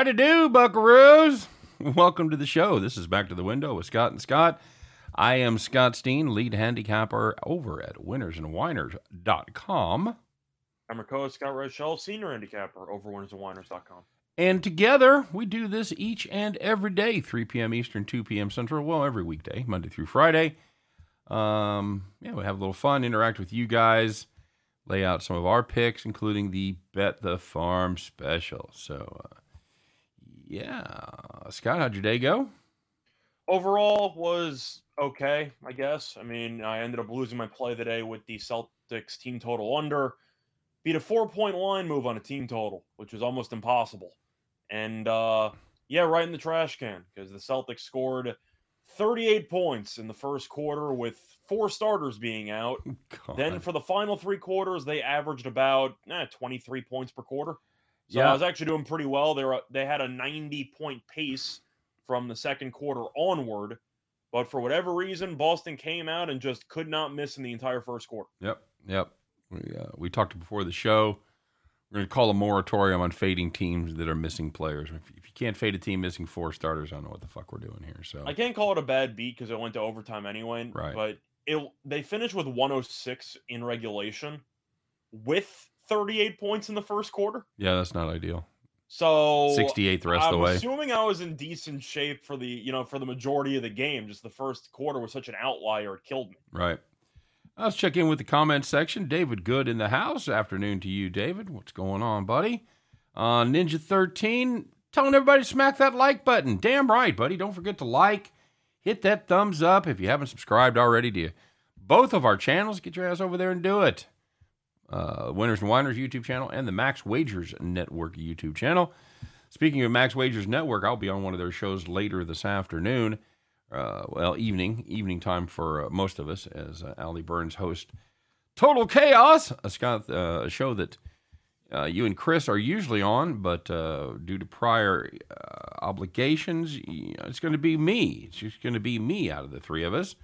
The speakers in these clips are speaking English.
How to do, buckaroos? Welcome to the show. This is Back to the Window with Scott and Scott. I am Scott Steen, lead handicapper over at winnersandwhiners.com. I'm your co-host Scott Rochelle, senior handicapper over winnersandwhiners.com. And together, we do this each and every day, 3 p.m. Eastern, 2 p.m. Central. Well, every weekday, Monday through Friday. Um, yeah, we have a little fun, interact with you guys, lay out some of our picks, including the Bet the Farm special. So, uh, yeah, Scott, how'd your day go? Overall, was okay, I guess. I mean, I ended up losing my play today with the Celtics team total under. Beat a four point line move on a team total, which was almost impossible. And uh, yeah, right in the trash can because the Celtics scored 38 points in the first quarter with four starters being out. God. Then for the final three quarters, they averaged about eh, 23 points per quarter. So Yeah. I was actually doing pretty well. They were they had a 90 point pace from the second quarter onward, but for whatever reason, Boston came out and just could not miss in the entire first quarter. Yep, yep. We uh, we talked before the show. We're going to call a moratorium on fading teams that are missing players. If, if you can't fade a team missing four starters, I don't know what the fuck we're doing here. So I can't call it a bad beat because it went to overtime anyway. Right. But it they finished with 106 in regulation, with 38 points in the first quarter. yeah, that's not ideal. So 68 the rest I'm of the way. assuming I was in decent shape for the you know for the majority of the game. Just the first quarter was such an outlier; it killed me. Right. Let's check in with the comment section. David Good in the house. Afternoon to you, David. What's going on, buddy? Uh, Ninja 13 telling everybody to smack that like button. Damn right, buddy. Don't forget to like, hit that thumbs up if you haven't subscribed already to both of our channels. Get your ass over there and do it. Uh, Winners and Whiners YouTube channel and the Max Wagers Network YouTube channel. Speaking of Max Wagers Network, I'll be on one of their shows later this afternoon uh, well, evening, evening time for uh, most of us, as uh, Ali Burns hosts Total Chaos, a, Scott, uh, a show that uh, you and Chris are usually on, but uh, due to prior uh, obligations, y- it's going to be me. It's just going to be me out of the three of us.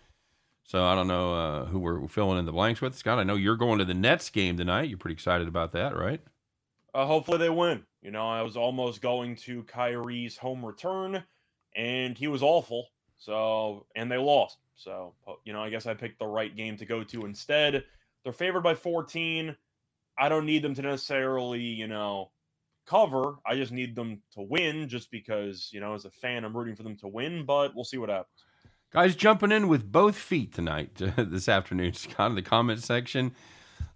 So I don't know uh, who we're filling in the blanks with. Scott, I know you're going to the Nets game tonight. You're pretty excited about that, right? Uh, hopefully they win. You know, I was almost going to Kyrie's home return, and he was awful. So, and they lost. So, you know, I guess I picked the right game to go to instead. They're favored by 14. I don't need them to necessarily, you know, cover. I just need them to win just because, you know, as a fan, I'm rooting for them to win, but we'll see what happens. Guys jumping in with both feet tonight, this afternoon, Scott, in the comment section.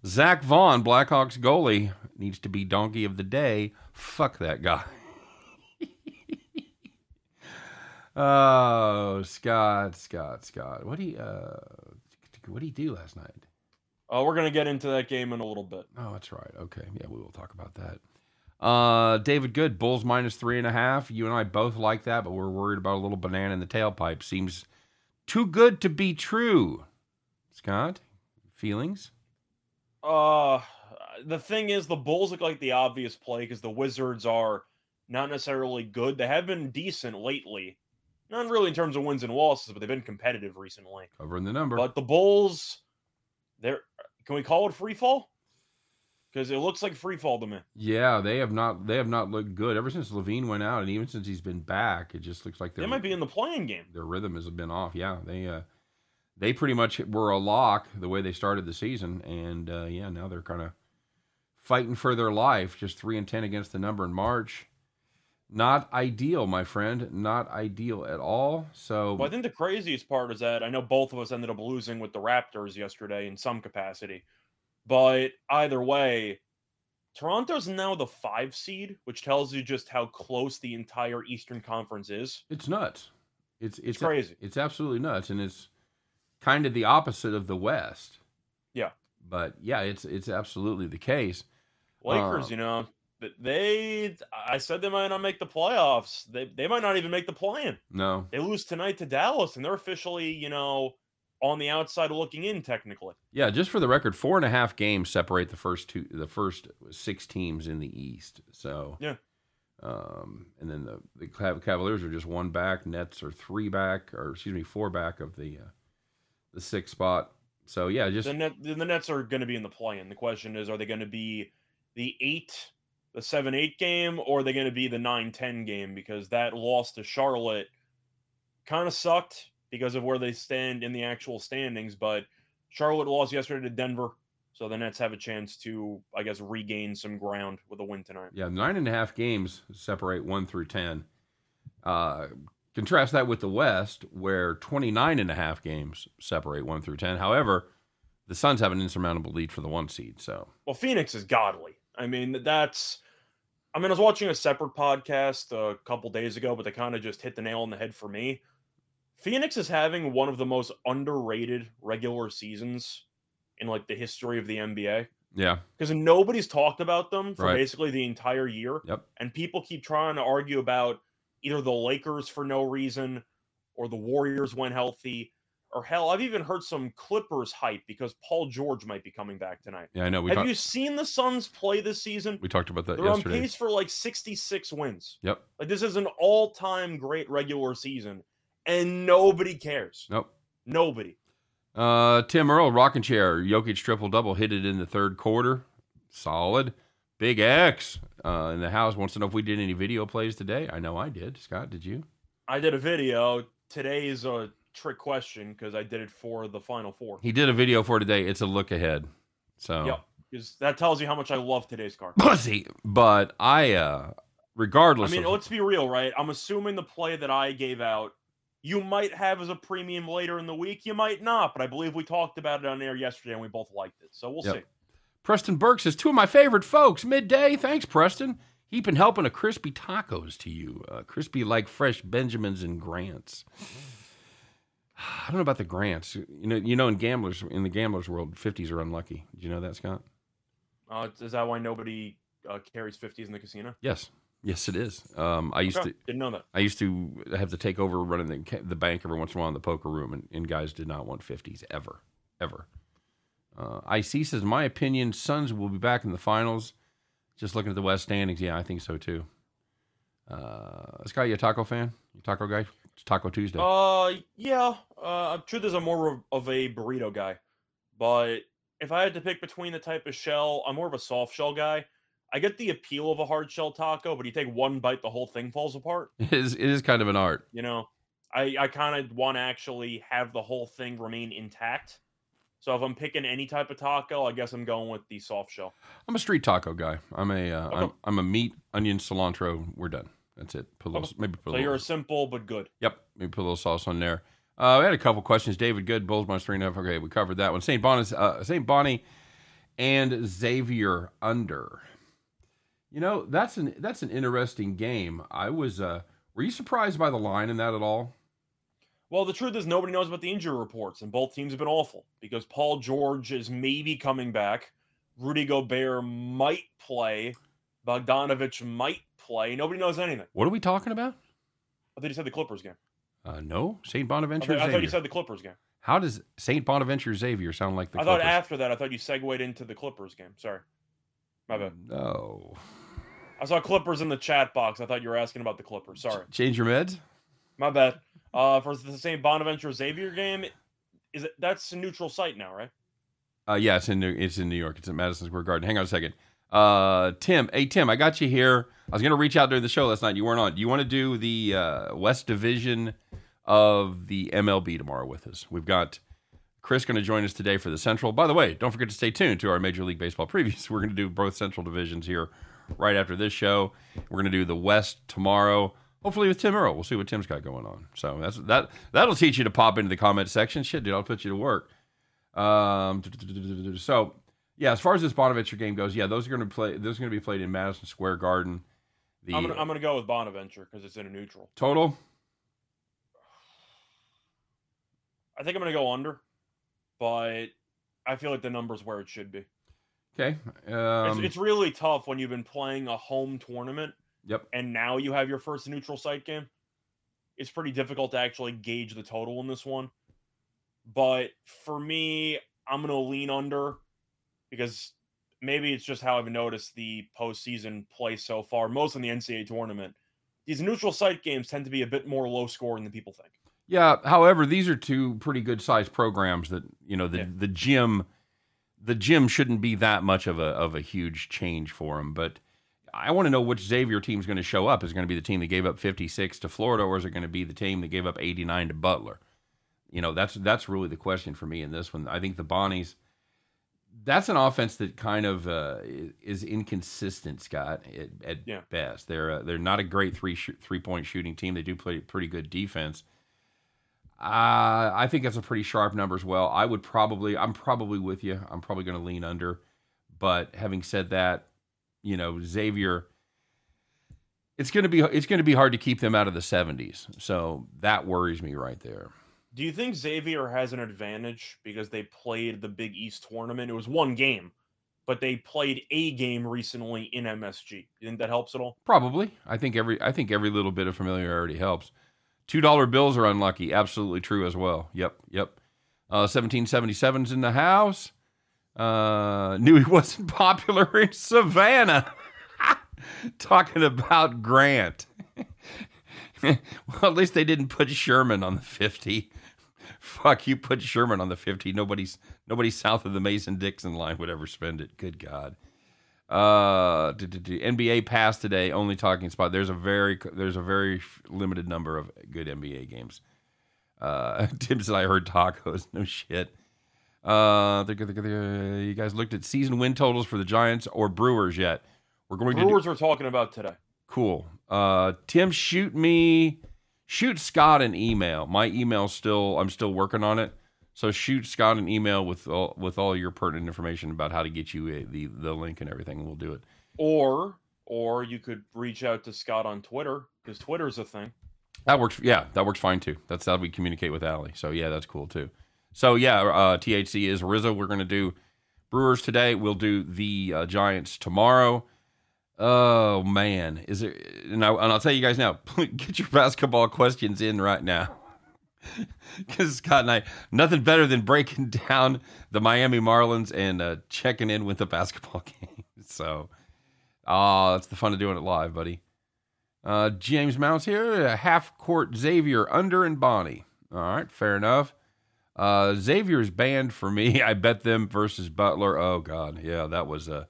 Zach Vaughn, Blackhawks goalie, needs to be donkey of the day. Fuck that guy. oh, Scott, Scott, Scott. What do you uh, what did he do last night? Uh, we're going to get into that game in a little bit. Oh, that's right. Okay, yeah, we will talk about that. Uh, David Good, Bulls minus three and a half. You and I both like that, but we're worried about a little banana in the tailpipe. Seems too good to be true. Scott, feelings? Uh, the thing is, the Bulls look like the obvious play because the Wizards are not necessarily good. They have been decent lately, not really in terms of wins and losses, but they've been competitive recently. Covering the number. But the Bulls, they're can we call it free fall? Because it looks like free fall to me. yeah, they have not they have not looked good ever since LaVine went out, and even since he's been back, it just looks like They might be in the play-in game. their rhythm has been off. Yeah, they uh, they pretty much were a lock the way they started the season, and uh, yeah, now they're kind of fighting for their life. Just three and ten against the number in March. Not ideal, my friend. Not ideal at all. So Well, I think the craziest part is that I know both of us ended up losing with the Raptors yesterday in some capacity. But either way, Toronto's now the five seed, which tells you just how close the entire Eastern Conference is. it's nuts. It's it's, It's crazy. It's absolutely nuts, and it's kind of the opposite of the West. Yeah. But yeah, it's it's absolutely the case. Lakers, Um, you know, th- they I said they might not make the playoffs. They they might not even make the plan. No, They lose tonight to Dallas, and they're officially, you know, on the outside looking in technically. Yeah, just for the record, four and a half games separate the first two, the first six teams in the East. So Yeah. um, and then the the Cavaliers are just one back. Nets are three back, or excuse me, four back of the uh, the sixth spot. So yeah, just The net the Nets are going to be in the play-in. The question is, are they going to be the eight the 7 8 game or are they going to be the 9 10 game? Because that loss to Charlotte kind of sucked because of where they stand in the actual standings. But Charlotte lost yesterday to Denver. So the Nets have a chance to, I guess, regain some ground with a win tonight. Yeah, nine and a half games separate one through 10. Uh, contrast that with the West, where 29 and a half games separate one through 10. However, the Suns have an insurmountable lead for the one seed. So, well, Phoenix is godly. I mean, that's. I mean, I was watching a separate podcast a couple days ago, but they kind of just hit the nail on the head for me. Phoenix is having one of the most underrated regular seasons in like the history of the NBA. Yeah. Because nobody's talked about them for Right. basically the entire year. Yep. And people keep trying to argue about either the Lakers for no reason or the Warriors when healthy. Or hell, I've even heard some Clippers hype because Paul George might be coming back tonight. Yeah, I know. We, Have talk- you seen the Suns play this season? we talked about that They're yesterday. on pace for like 66 wins. Yep. Like this is an all-time great regular season, and nobody cares. Nope. Nobody. Uh, Tim Earl, rocking chair. Jokic triple double hit it in the third quarter. Solid. Big X uh, in the house wants to know if we did any video plays today. I know I did. Scott, did you? I did a video. Today is a trick question because I did it for the Final Four. He did a video for today. It's a look ahead. So Yep. Because that tells you how much I love today's card. pussy. But I, uh, regardless. I mean, of, let's be real, right? I'm assuming the play that I gave out, you might have as a premium later in the week. You might not, but I believe we talked about it on air yesterday and we both liked it. So we'll Yep. see. Preston Burke says two of my favorite folks midday. Thanks, Preston. Heaping helping a crispy tacos to you, uh, crispy like fresh Benjamins and Grants. I don't know about the Grants. You know, you know, in gamblers in the gamblers world, fifties are unlucky. Do you know that, Scott? Uh, is that why nobody uh, carries 50s in the casino? Yes, yes, it is. Um, I used to. Didn't know that. I used to have to take over running the, the bank every once in a while in the poker room, and, and guys did not want 50s ever, ever. Uh, IC says, my opinion, Suns will be back in the finals. Just looking at the West standings, yeah, I think so too. Uh, Scott, you a taco fan? You taco guy? It's Taco Tuesday. Uh, yeah. Uh, I'm truth is, I'm more of a burrito guy, but if I had to pick between the type of shell, I'm more of a soft shell guy. I get the appeal of a hard shell taco, but you take one bite, the whole thing falls apart. It is, it is kind of an art. You know, I I kind of want to actually have the whole thing remain intact. So if I'm picking any type of taco, I guess I'm going with the soft shell. I'm a street taco guy. I'm a uh, I'm, I'm a meat, onion, cilantro. We're done. That's it. Put a little, Okay. maybe put a So little, you're a simple but good. Yep, maybe put a little sauce on there. Uh, we had a couple questions. David Good, Bulls minus three and a half. Okay, we covered that one. St. Bonnie, uh, St. Bonnie, and Xavier under. You know that's an that's an interesting game. I was. Uh, were you surprised by the line in that at all? Well, the truth is nobody knows about the injury reports, and both teams have been awful because Paul George is maybe coming back. Rudy Gobert might play. Bogdanovich might play. Nobody knows anything. What are we talking about? I thought you said the Clippers game. Uh, no, St. I Bonaventure thought, I thought you said the Clippers game. How does St. Bonaventure Xavier sound like the I thought after that, I thought you segued into the Clippers game. Sorry. My bad. No. I saw Clippers in the chat box. I thought you were asking about the Clippers. Sorry. Change your meds. My bad. Uh, for the St. Bonaventure Xavier game, is it that's a neutral site now, right? Uh, yeah, it's in New, it's in New York. It's at Madison Square Garden. Hang on a second. Uh, Tim, hey Tim, I got you here. I was gonna reach out during the show last night. You weren't on. Do you want to do the uh, West Division of the MLB tomorrow with us? We've got Chris going to join us today for the Central. By the way, don't forget to stay tuned to our Major League Baseball previews. We're going to do both Central divisions here right after this show. We're going to do the West tomorrow. Hopefully with Tim Earl. We'll see what Tim's got going on. So that's that. That'll teach you to pop into the comment section. Shit, dude, I'll put you to work. Um, so yeah, as far as this Bonaventure game goes, yeah, those are going to play. Those are going to be played in Madison Square Garden. The I'm I'm gonna go with Bonaventure because it's in a neutral. total. I think I'm gonna go under, but I feel like the number's where it should be. Okay. It's, Um, it's really tough when you've been playing a home tournament yep. and now you have your first neutral site game. It's pretty difficult to actually gauge the total in this one. But for me, I'm gonna lean under because maybe it's just how I've noticed the postseason play so far, most in the NCAA tournament. These neutral site games tend to be a bit more low scoring than people think. Yeah. However, these are two pretty good sized programs that you know the Yeah. the gym, the gym shouldn't be that much of a of a huge change for them. But I want to know which Xavier team is going to show up. Is it going to be the team that gave up 56 to Florida, or is it going to be the team that gave up 89 to Butler? You know, that's that's really the question for me in this one. I think the Bonnies. That's an offense that kind of uh, is inconsistent, Scott. At, at Yeah. best, they're uh, they're not a great three sh- three point shooting team. They do play pretty good defense. Uh, I think that's a pretty sharp number as well. I would probably, I'm probably with you. I'm probably going to lean under. But having said that, you know, Xavier, it's going to be it's going to be hard to keep them out of the 70s. So that worries me right there. Do you think Xavier has an advantage because they played the Big East tournament? It was one game, but they played a game recently in MSG. You think that helps at all? Probably. I think every I think every little bit of familiarity helps. Two dollar bills are unlucky. Absolutely true as well. Yep, yep. Uh, 1777's in the house. Uh, knew he wasn't popular in Savannah. Talking about Grant. well, at least they didn't put Sherman on the 50. Fuck, you put Sherman on the 50. Nobody's nobody south of the Mason Dixon line would ever spend it. Good God. Uh, NBA pass today. Only talking spot. There's a very there's a very limited number of good NBA games. Uh, Tim said I heard tacos. No shit. Uh, you guys looked at season win totals for the Giants or Brewers yet? We're going to do Brewers are talking about today. Cool. Uh, Tim, shoot me, shoot Scott an email. My email's still, I'm still working on it. So shoot Scott an email with all, with all your pertinent information about how to get you a, the the link and everything, and we'll do it. Or or you could reach out to Scott on Twitter because Twitter's a thing. That works. Yeah, that works fine too. That's how we communicate with Allie. So yeah, that's cool too. So yeah, uh, THC is Rizzo. We're gonna do Brewers today. We'll do the uh, Giants tomorrow. Oh man, is it? And, I, and I'll tell you guys now. Get your basketball questions in right now. Because Scott and I, nothing better than breaking down the Miami Marlins and uh, checking in with the basketball game. So, ah, that's the fun of doing it live, buddy. Uh, James Mounts here, uh, half court Xavier under and Bonnie. All right, fair enough. Uh, Xavier's banned for me. I bet them versus Butler. Oh God, yeah, that was a.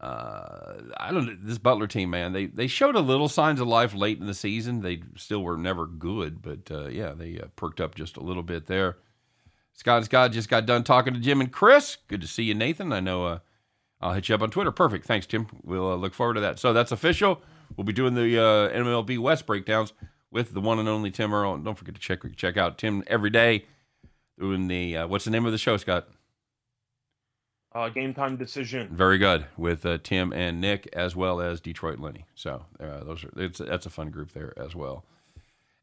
Uh, I don't know this Butler team, man. They they showed a little signs of life late in the season. They still were never good, but uh, yeah, they uh, perked up just a little bit there. Scott Scott just got done talking to Jim and Chris. Good to see you, Nathan. I know. Uh, I'll hit you up on Twitter. Perfect. Thanks, Tim. We'll uh, look forward to that. So that's official. We'll be doing the uh, MLB West breakdowns with the one and only Tim Earl. And don't forget to check check out Tim every day doing the what's the name of the show, Scott? Uh, game time decision. Very good with uh, Tim and Nick as well as Detroit Lenny. So uh, those are it's that's a fun group there as well.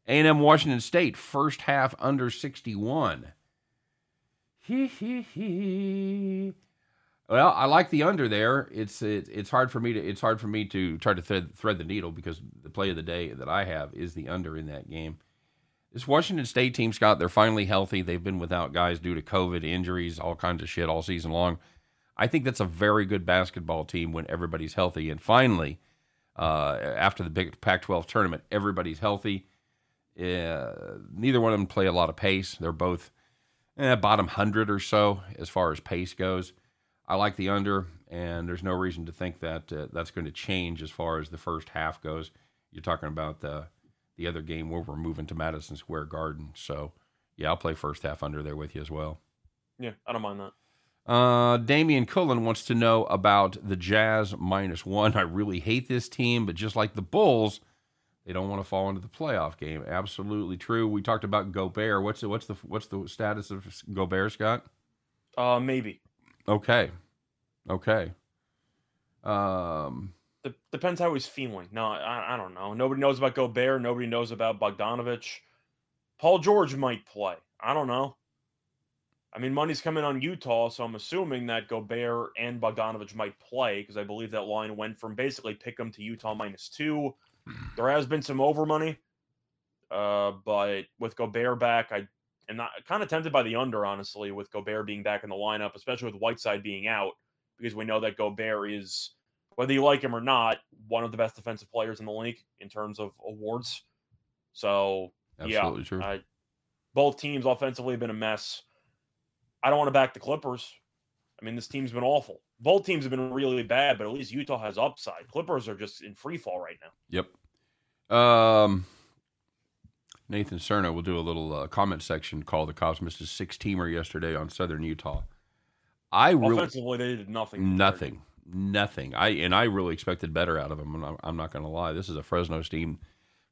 A&M Washington State first half under 61. Hee hee hee. Well, I like the under there. It's it, it's hard for me to it's hard for me to try to thread thread the needle because the play of the day that I have is the under in that game. This Washington State team, Scott, they're finally healthy. They've been without guys due to COVID, injuries, all kinds of shit all season long. I think that's a very good basketball team when everybody's healthy. And finally, uh, after the big Pac-12 tournament, everybody's healthy. Uh, neither one of them play a lot of pace. They're both eh, bottom hundred or so as far as pace goes. I like the under, and there's no reason to think that uh, that's going to change as far as the first half goes. You're talking about the the other game where we're moving to Madison Square Garden, so yeah, I'll play first half under there with you as well. Yeah, I don't mind that. Uh, Damian Cullen wants to know about the Jazz minus one. I really hate this team, but just like the Bulls, they don't want to fall into the playoff game. Absolutely true. We talked about Gobert. What's the, what's the what's the status of Gobert, Scott? Uh, maybe. Okay, okay. Um, De- depends how he's feeling. No, I, I don't know. Nobody knows about Gobert. Nobody knows about Bogdanovich. Paul George might play. I don't know. I mean, money's coming on Utah, so I'm assuming that Gobert and Bogdanovich might play because I believe that line went from basically pick 'em to Utah minus two. There has been some over money, uh, but with Gobert back, I am not kind of tempted by the under, honestly, with Gobert being back in the lineup, especially with Whiteside being out, because we know that Gobert is, whether you like him or not, one of the best defensive players in the league in terms of awards. So absolutely yeah, true. I, both teams offensively have been a mess. I don't want to back the Clippers. I mean, this team's been awful. Both teams have been really bad, but at least Utah has upside. Clippers are just in free fall right now. Yep. Um, Nathan Cerna will do a little uh, comment section called the Cosmos' missed a six teamer yesterday on Southern Utah. I really they did nothing. nothing, nothing. I and I really expected better out of them. I'm, I'm not going to lie. This is a Fresno team,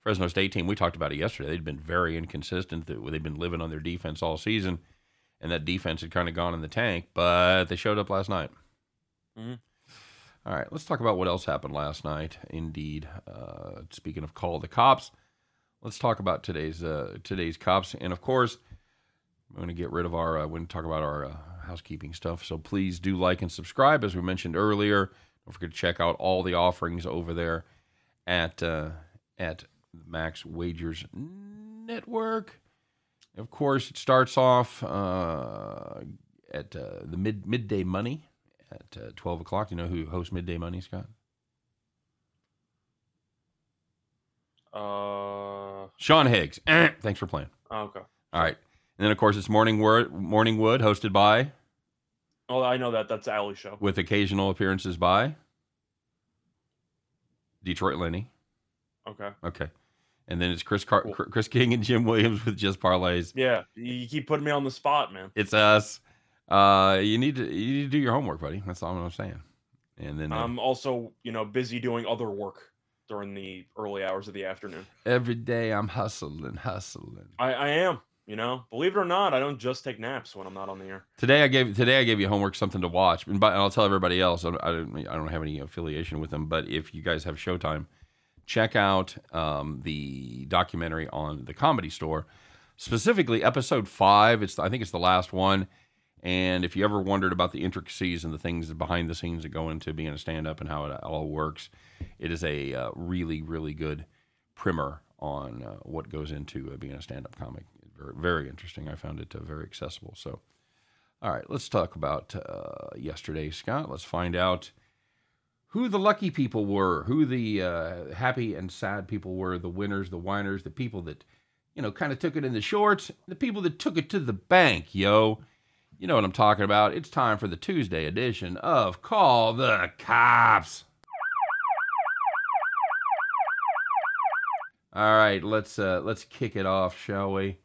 Fresno State team. We talked about it yesterday. They'd been very inconsistent. They- They've been living on their defense all season, and that defense had kind of gone in the tank. But they showed up last night. Mhm. All right, let's talk about what else happened last night. Indeed, uh, speaking of call the cops, let's talk about today's uh, today's cops, and of course, I'm going to get rid of our. Uh, we're going to talk about our uh, housekeeping stuff. So please do like and subscribe, as we mentioned earlier. Don't forget to check out all the offerings over there at uh, at Max Wagers Network. Of course, it starts off uh, at uh, the mid midday money at uh, twelve o'clock. Do you know who hosts midday money, Scott? Uh, Sean Higgs. Thanks for playing. okay. All right, and then of course it's Morning Word, Morning Wood, hosted by Oh, I know that. That's Alley show. with occasional appearances by Detroit Lenny. Okay. Okay. And then it's Chris Car- Cool. Chris King and Jim Williams with just parlays. Yeah, you keep putting me on the spot, man. It's us. Uh, you need to you need to do your homework, buddy. That's all I'm saying. And then uh, I'm also, you know, busy doing other work during the early hours of the afternoon. every day I'm hustling, hustling. I, I am, you know, believe it or not, I don't just take naps when I'm not on the air. Today I gave today I gave you homework, something to watch, and, by, and I'll tell everybody else. I don't, I don't I don't have any affiliation with them, but if you guys have Showtime, check out um, the documentary on the Comedy Store, specifically episode five. It's I think it's the last one. And if you ever wondered about the intricacies and the things behind the scenes that go into being a stand up and how it all works, it is a uh, really, really good primer on uh, what goes into uh, being a stand up comic. Very, very interesting. I found it uh, very accessible. So, all right, let's talk about uh, yesterday, Scott. Let's find out who the lucky people were, who the uh, happy and sad people were, the winners, the whiners, the people that, you know, kind of took it in the shorts, the people that took it to the bank, yo. You know what I'm talking about. It's time for the Tuesday edition of Call the Cops. All right, let's uh let's kick it off, shall we?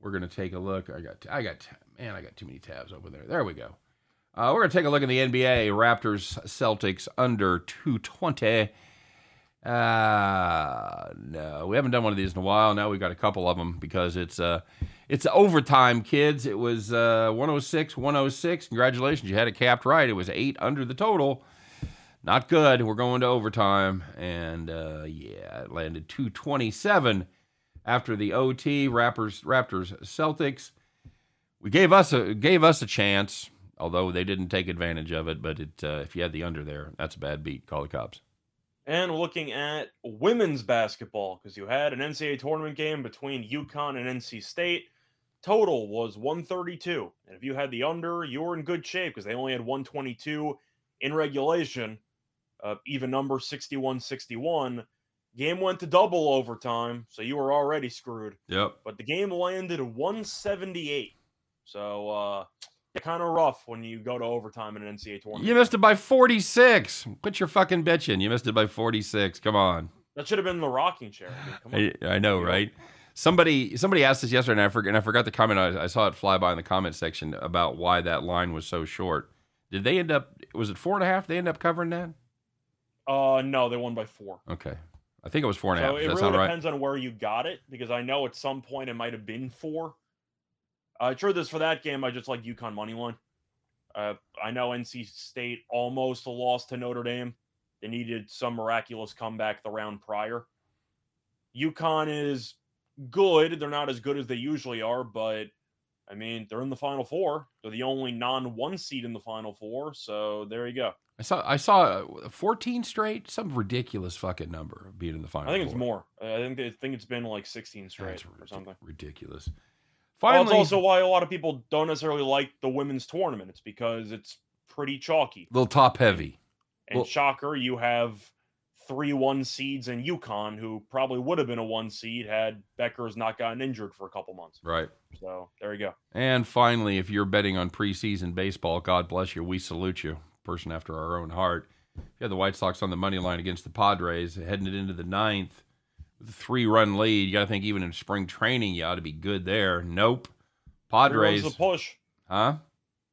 We're gonna take a look. I got I got man, I got too many tabs over there. There we go. Uh, we're gonna take a look at the NBA Raptors Celtics under 220. Uh no, we haven't done one of these in a while. Now we've got a couple of them because it's uh it's overtime, kids. It was uh 106, 106. Congratulations, you had it capped right. It was eight under the total. Not good. We're going to overtime, and uh, yeah, it landed 227 after the OT. Raptors, Raptors, Celtics. We gave us a gave us a chance, although they didn't take advantage of it. But it, uh, if you had the under there, that's a bad beat. Call the cops. And looking at women's basketball, because you had an NCAA tournament game between UConn and NC State. Total was 132. And if you had the under, you were in good shape because they only had 122 in regulation. Uh, even number 61 61. Game went to double overtime, so you were already screwed. Yep. But the game landed 178. So, uh, kind of rough when you go to overtime in an NCAA tournament. You missed it by 46. Quit your fucking bitching. You missed it by 46. Come on. That should have been the rocking chair. I mean, come on. I, I know, right? Somebody somebody asked this yesterday, and I forgot, and I forgot the comment. I, I saw it fly by in the comment section about why that line was so short. Did they end up? Was it four and a half? They end up covering that? Uh, no, they won by four. Okay, I think it was four and a half. So Does it really sound right? depends on where you got it because I know at some point it might have been four. Uh, true this for that game. I just like UConn money line. Uh, I know NC State almost lost to Notre Dame. They needed some miraculous comeback the round prior. UConn is good. They're not as good as they usually are, but I mean, they're in the Final Four. They're the only non-one seed in the Final Four. So there you go. I saw I saw uh, fourteen straight, some ridiculous fucking number being in the final. I think it's more. I think I think it's been like 16 straight That's or something. ridiculous. Well, it's also why a lot of people don't necessarily like the women's tournament. It's because it's pretty chalky. A little top heavy. And Well- shocker, you have three one seeds in UConn, who probably would have been a one seed had Bueckers not gotten injured for a couple months. Right. So there you go. And finally, if you're betting on preseason baseball, God bless you. We salute you, person after our own heart. If you had the White Sox on the money line against the Padres, heading it into the ninth three run lead, you got to think even in spring training, you ought to be good there. Nope. Padres. Three runs a push. Huh?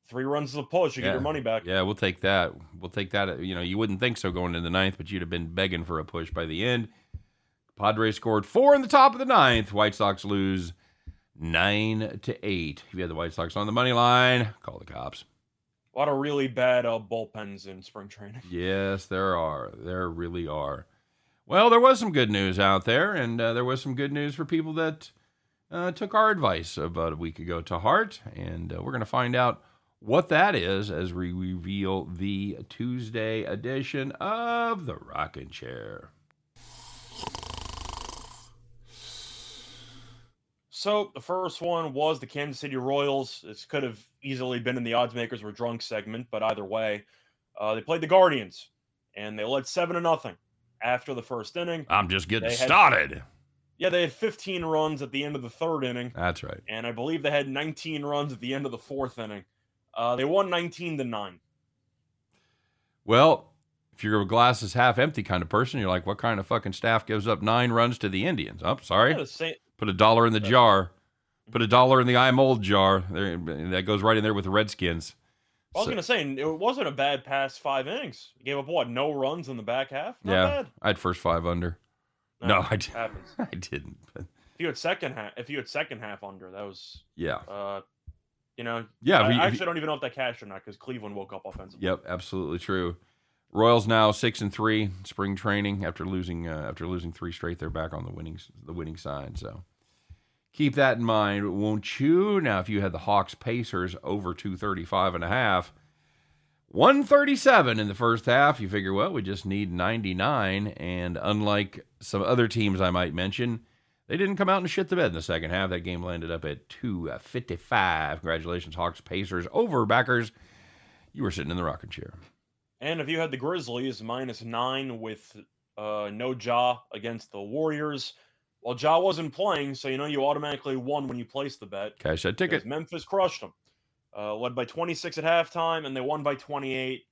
Three runs is a push. You Yeah. get your money back. Yeah, we'll take that. We'll take that. You know, you wouldn't think so going into the ninth, but you'd have been begging for a push by the end. Padres scored four in the top of the ninth. White Sox lose nine to eight. If you had the White Sox on the money line, call the cops. A lot of really bad uh, bullpens in spring training. Yes, there are. There really are. Well, there was some good news out there, and uh, there was some good news for people that uh, took our advice about a week ago to heart. And uh, we're going to find out what that is as we reveal the Tuesday edition of the Rockin' Chair. So the first one was the Kansas City Royals. This could have easily been in the odds makers were drunk segment, but either way, uh, they played the Guardians, and they led seven to nothing after the first inning. I'm just getting They had- started. Yeah, they had 15 runs at the end of the third inning, That's right. and I believe they had 19 runs at the end of the fourth inning. Uh, they won 19 to nine. Well, if you're a glass is half empty kind of person, you're like, what kind of fucking staff gives up nine runs to the Indians? Oh, sorry. Yeah, same, Put a dollar in the jar. Put a dollar in the I mold jar. There, that goes right in there with the Redskins. I was So- gonna say it wasn't a bad past five innings. You gave up what? No runs in the back half. Not Yeah. bad. I had first five under. No, I didn't. happens. I didn't. But If you had second half, if you had second half under, that was, yeah, uh, you know, yeah. I, you- I you- actually don't even know if that cashed or not because Cleveland woke up offensively. Yep, absolutely true. Royals now six and three spring training after losing uh, after losing three straight. They're back on the winning the winning side. So keep that in mind, won't you? Now, if you had the Hawks Pacers over 235 and a half, 137 in the first half, you figure, well, we just need 99. And unlike some other teams I might mention, they didn't come out and shit the bed in the second half. That game landed up at 255. Congratulations, Hawks Pacers over backers. You were sitting in the rocking chair. And if you had the Grizzlies minus nine with uh, no Ja against the Warriors, well, Ja wasn't playing, so you know you automatically won when you placed the bet. Cash that ticket. Memphis crushed them. Uh, led by 26 at halftime, and they won by 28.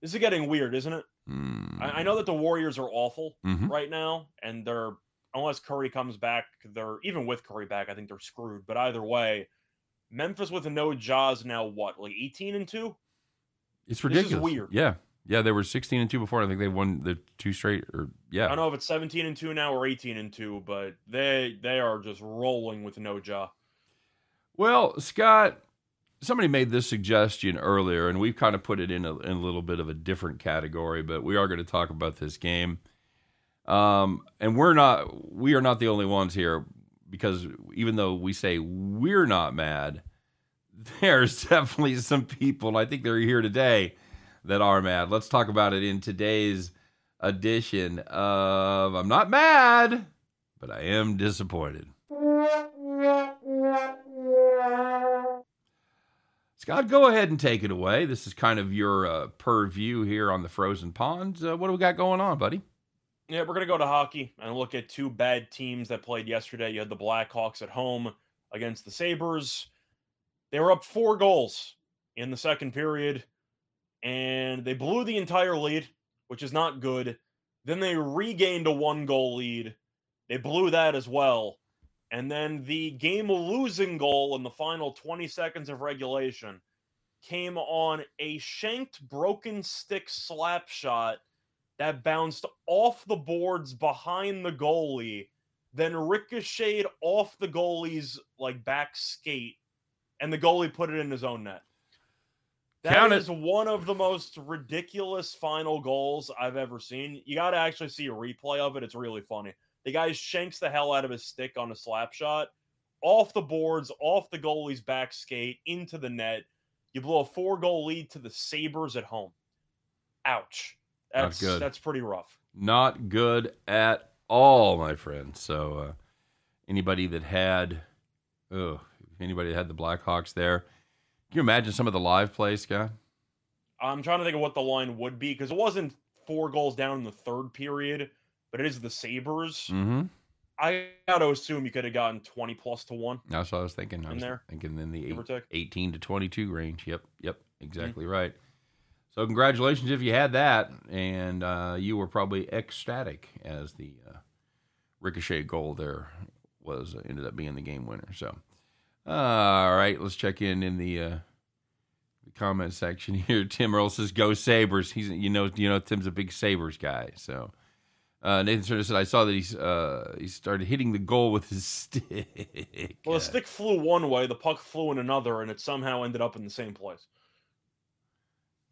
This is getting weird, isn't it? Mm. I, I know that the Warriors are awful Mhm. right now, and they're unless Curry comes back, they're even with Curry back, I think they're screwed. But either way, Memphis with a no Ja's now what like 18 and two? It's is ridiculous. weird. Yeah. Yeah, they were 16 and 2 before. I think they won the two straight or yeah. I don't know if it's 17 and two now or 18 and two, but they they are just rolling with no Ja. Well, Scott, somebody made this suggestion earlier, and we've kind of put it in a, in a little bit of a different category, but we are going to talk about this game. Um, and we're not we are not the only ones here because even though we say we're not mad, there's definitely some people, and I think they're here today, that are mad. Let's talk about it in today's edition of I'm not mad, but I am disappointed. Scott, go ahead and take it away. This is kind of your uh, purview here on the frozen ponds. Uh, what do we got going on, buddy? Yeah, we're gonna go to hockey and look at two bad teams that played yesterday. You had the Blackhawks at home against the Sabres. They were up four goals in the second period, and they blew the entire lead, which is not good. Then they regained a one goal lead. They blew that as well. And then the game losing goal in the final 20 seconds of regulation came on a shanked broken stick slap shot that bounced off the boards behind the goalie, then ricocheted off the goalie's like back skate, and the goalie put it in his own net. Count That it. is one of the most ridiculous final goals I've ever seen. You got to actually see a replay of it. It's really funny. The guy shanks the hell out of his stick on a slap shot, off the boards, off the goalie's back skate, into the net. You blow a four goal lead to the Sabres at home. Ouch. Not That's good. that's pretty rough. Not good at all, my friend. So, uh, anybody that had, oh, anybody that had the Blackhawks there, you imagine some of the live play, Scott? I'm trying to think of what the line would be because it wasn't four goals down in the third period, but it is the Sabres. Mm-hmm. I gotta assume you could have gotten twenty plus to one That's what I was thinking. I In was there? thinking in the eight, 18 to 22 range. Yep, yep, exactly Mm-hmm. right. So congratulations if you had that, and uh, you were probably ecstatic as the uh, ricochet goal there was uh, ended up being the game winner. So, all right, let's check in in the. Uh, the comment section here, Tim Earl says, "Go Sabres." He's you know you know Tim's a big Sabres guy. So uh, Nathan of said, "I saw that he's uh, he started hitting the goal with his stick." Well, the stick flew one way, the puck flew in another, and it somehow ended up in the same place.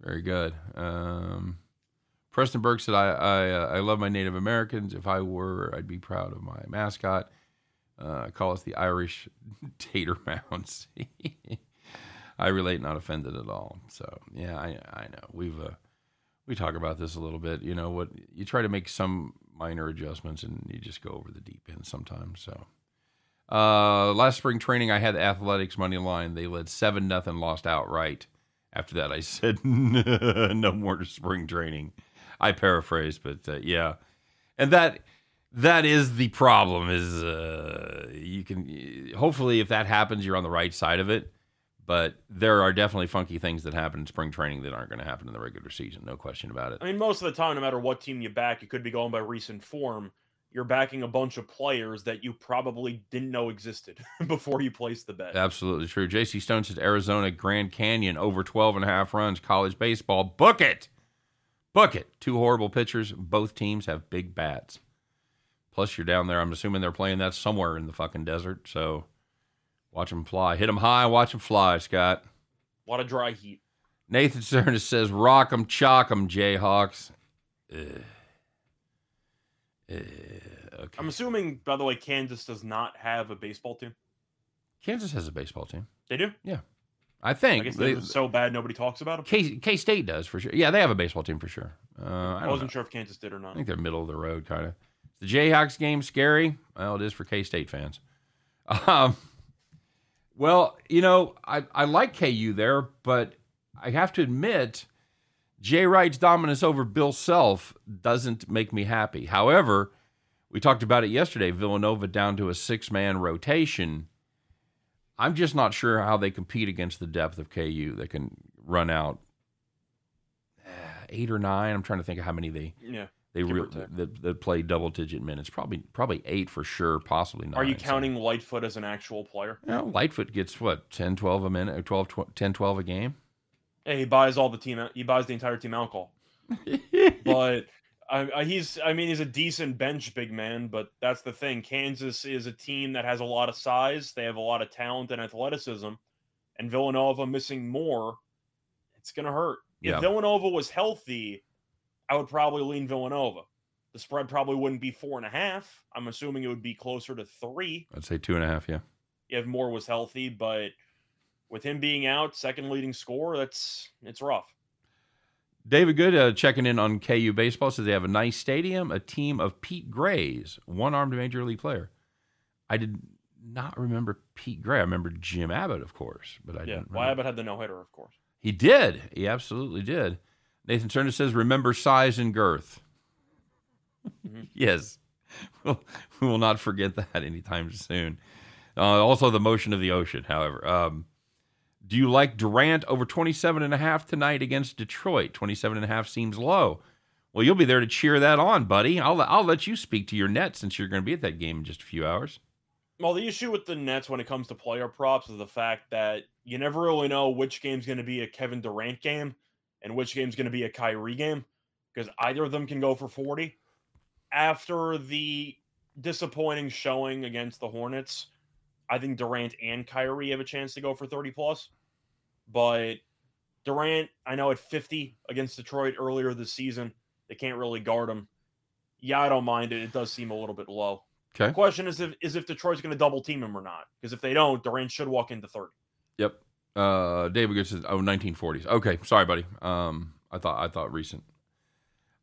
Very good. Um, Preston Burke said, "I I, uh, I love my Native Americans. If I were, I'd be proud of my mascot. Uh, call us the Irish Tater Mounds. I relate, not offended at all. So yeah, I I know we've uh, we talk about this a little bit. You know what? You try to make some minor adjustments, and you just go over the deep end sometimes. So." Uh, last spring training, I had the athletics money line. They led seven nothing, lost outright. After that, I said no more spring training. I paraphrased, but uh, yeah, and that that is the problem. Is uh, you can hopefully if that happens, you're on the right side of it. But there are definitely funky things that happen in spring training that aren't going to happen in the regular season. No question about it. I mean, most of the time, no matter what team you back, you could be going by recent form. You're backing a bunch of players that you probably didn't know existed before you placed the bet. Absolutely true. JC Stone says Arizona Grand Canyon over 12 and a half runs, college baseball. Book it. Book it. Two horrible pitchers. Both teams have big bats. Plus, you're down there. I'm assuming they're playing that somewhere in the fucking desert. So watch them fly. Hit them high, watch them fly, Scott. What A lot of dry heat. Nathan Cernas says, rock 'em, chalk 'em, Jayhawks. Ugh. Ugh. Okay. I'm assuming, by the way, Kansas does not have a baseball team. Kansas has a baseball team. They do. Yeah. I think. I guess They- they're so bad nobody talks about them. K K State does for sure. Yeah, they have a baseball team for sure. Uh, I, I, wasn't know. sure if Kansas did or not. I think they're middle of the road kind of. The Jayhawks game scary. Well, it is for K State fans. Um, well, you know, I I like KU there, but I have to admit, Jay Wright's dominance over Bill Self doesn't make me happy. However, we talked about it yesterday. Villanova down to a six man rotation. I'm just not sure how they compete against the depth of KU. They can run out eh, eight or nine. I'm trying to think of how many they Yeah. They Give or re- that, that play double digit minutes. Probably probably eight for sure. Possibly nine. Are you So, counting Lightfoot as an actual player? you know, Lightfoot gets what 10, 12 a minute, 12, 12 10, 12 a game. Hey, he buys all the team. He buys the entire team alcohol. but I, I, he's I mean he's a decent bench big man, but that's the thing. Kansas is a team that has a lot of size. They have a lot of talent and athleticism, and Villanova missing more. It's gonna hurt. Yeah. If Villanova was healthy, I would probably lean Villanova. The spread probably wouldn't be four and a half. I'm assuming it would be closer to three I'd say two and a half. Yeah. if Moore was healthy, but with him being out, second leading scorer, that's it's rough. David Good uh, checking in on KU baseball says they have a nice stadium, a team of Pete Grays, one armed major league player. I did not remember Pete Gray. I remember Jim Abbott, of course, but I Yeah, didn't. well, remember- Abbott had the no hitter, of course. He did. He absolutely did. Nathan Turner says, "Remember size and girth." Mhm. yes, we'll, we will not forget that anytime soon. Uh, also, the motion of the ocean. However, um, do you like Durant over 27 and a half tonight against Detroit? 27 and a half seems low. Well, you'll be there to cheer that on, buddy. I'll I'll let you speak to your net since you're going to be at that game in just a few hours. Well, the issue with the Nets when it comes to player props is the fact that you never really know which game's going to be a Kevin Durant game and which game's going to be a Kyrie game because either of them can go for 40. After the disappointing showing against the Hornets, I think Durant and Kyrie have a chance to go for 30 plus. But Durant, I know at 50 against Detroit earlier this season, they can't really guard him. Yeah, I don't mind it. It does seem a little bit low. Okay. The question is if is if Detroit's going to double team him or not. Because if they don't, Durant should walk into third. Yep. Uh, David Good says, "Oh, 1940s." Okay, sorry, buddy. Um, I thought I thought recent.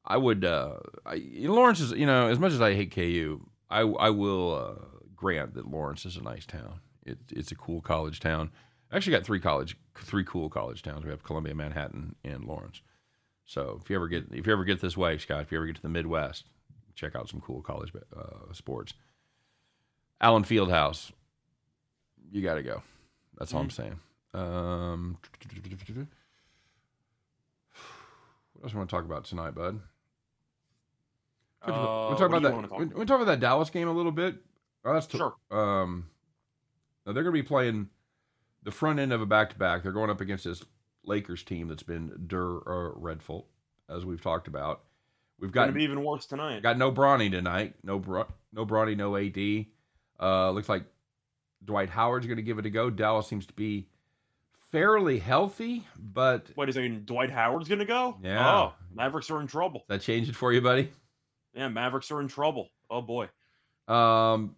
I would. Uh, I, Lawrence is. You know, as much as I hate KU, I I will uh, grant that Lawrence is a nice town. It, it's a cool college town. I actually got three college, three cool college towns. We have Columbia, Manhattan, and Lawrence. So if you ever get if you ever get this way, Scott, if you ever get to the Midwest, check out some cool college uh, sports. Allen Fieldhouse, you got to go. That's all I'm saying. Um, what else do you want to talk about tonight, bud? Uh, we what talk about that. talk We, talk about that Dallas game a little bit. Oh, that's t- Sure. Um, now they're going to be playing the front end of a back to back. They're going up against this Lakers team that's been dur uh, redful, as we've talked about. We've got be even worse tonight. got no Bronny tonight. No Bro- no Bronny, no AD. Uh, looks like Dwight Howard's going to give it a go. Dallas seems to be fairly healthy, but what is it? Dwight Howard's gonna go? Yeah. Oh, Mavericks are in trouble. that changed it for you, buddy. Yeah, Mavericks are in trouble. Oh boy. Um,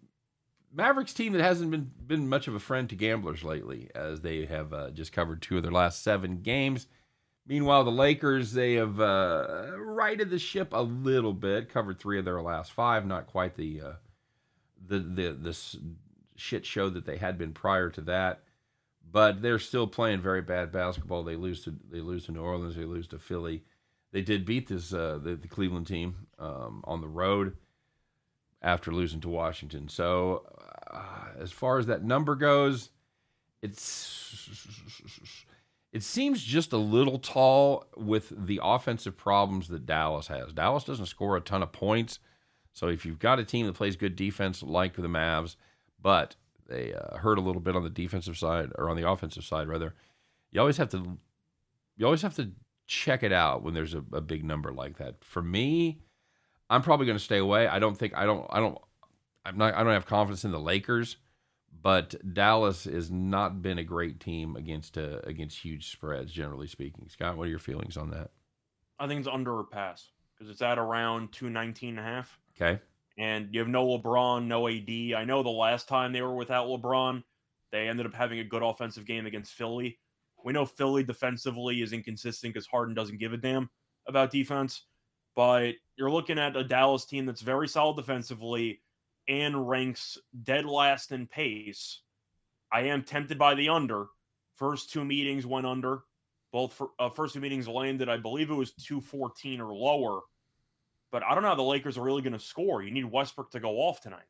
Mavericks team that hasn't been been much of a friend to gamblers lately, as they have uh, just covered two of their last seven games. Meanwhile, the Lakers they have uh, righted the ship a little bit, covered three of their last five. Not quite the uh, the the this shit show that they had been prior to that, but they're still playing very bad basketball. They lose to they lose to New Orleans, they lose to Philly. They did beat this uh, the, the Cleveland team um, on the road after losing to Washington. So, uh, as far as that number goes, it's it seems just a little tall with the offensive problems that Dallas has. Dallas doesn't score a ton of points, so if you've got a team that plays good defense like the Mavs, but they uh, hurt a little bit on the defensive side or on the offensive side rather, you always have to you always have to check it out when there's a, a big number like that. For me, I'm probably going to stay away. I don't think I don't I don't I'm not I don't have confidence in the Lakers, but Dallas has not been a great team against uh, against huge spreads generally speaking. Scott, what are your feelings on that? I think it's under or pass because it's at around 219 and a half. Okay. And you have no LeBron, no AD. I know the last time they were without LeBron, they ended up having a good offensive game against Philly. We know Philly defensively is inconsistent because Harden doesn't give a damn about defense. But you're looking at a Dallas team that's very solid defensively and ranks dead last in pace. I am tempted by the under. First two meetings went under. Both for, uh, first two meetings landed, I believe it was 214 or lower. But I don't know how the Lakers are really going to score. You need Westbrook to go off tonight.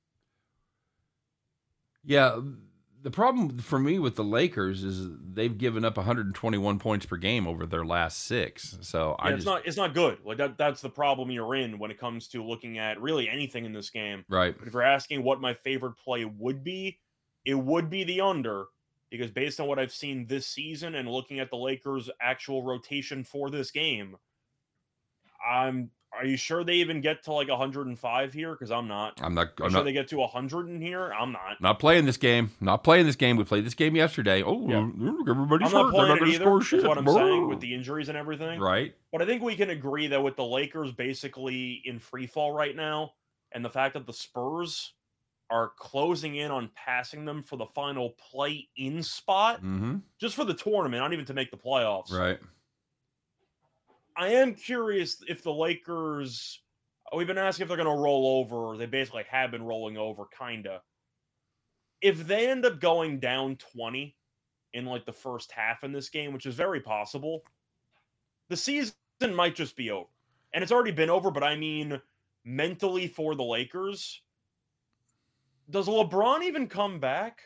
Yeah, the problem for me with the Lakers is they've given up 121 points per game over their last six. So I Yeah, just it's not it's not good. Like that that's the problem you're in when it comes to looking at really anything in this game. right. But if you're asking what my favorite play would be, it would be the under because based on what I've seen this season and looking at the Lakers' actual rotation for this game, I'm. Are you sure they even get to like 105 here? Because I'm not. I'm not. I'm sure not. they get to 100 in here? I'm not. Not playing this game. Not playing this game. We played this game yesterday. Oh, Yeah. everybody's I'm not hurt. They're not going to score That's shit. what I'm saying with the injuries and everything. right. But I think we can agree that with the Lakers basically in free fall right now, and the fact that the Spurs are closing in on passing them for the final play in spot, Mm-hmm. just for the tournament, not even to make the playoffs. Right. I am curious if the Lakers. We've been asking if they're going to roll over. They basically have been rolling over, kinda. If they end up going down twenty in like the first half in this game, which is very possible, the season might just be over. And it's already been over, but I mean mentally for the Lakers. Does LeBron even come back?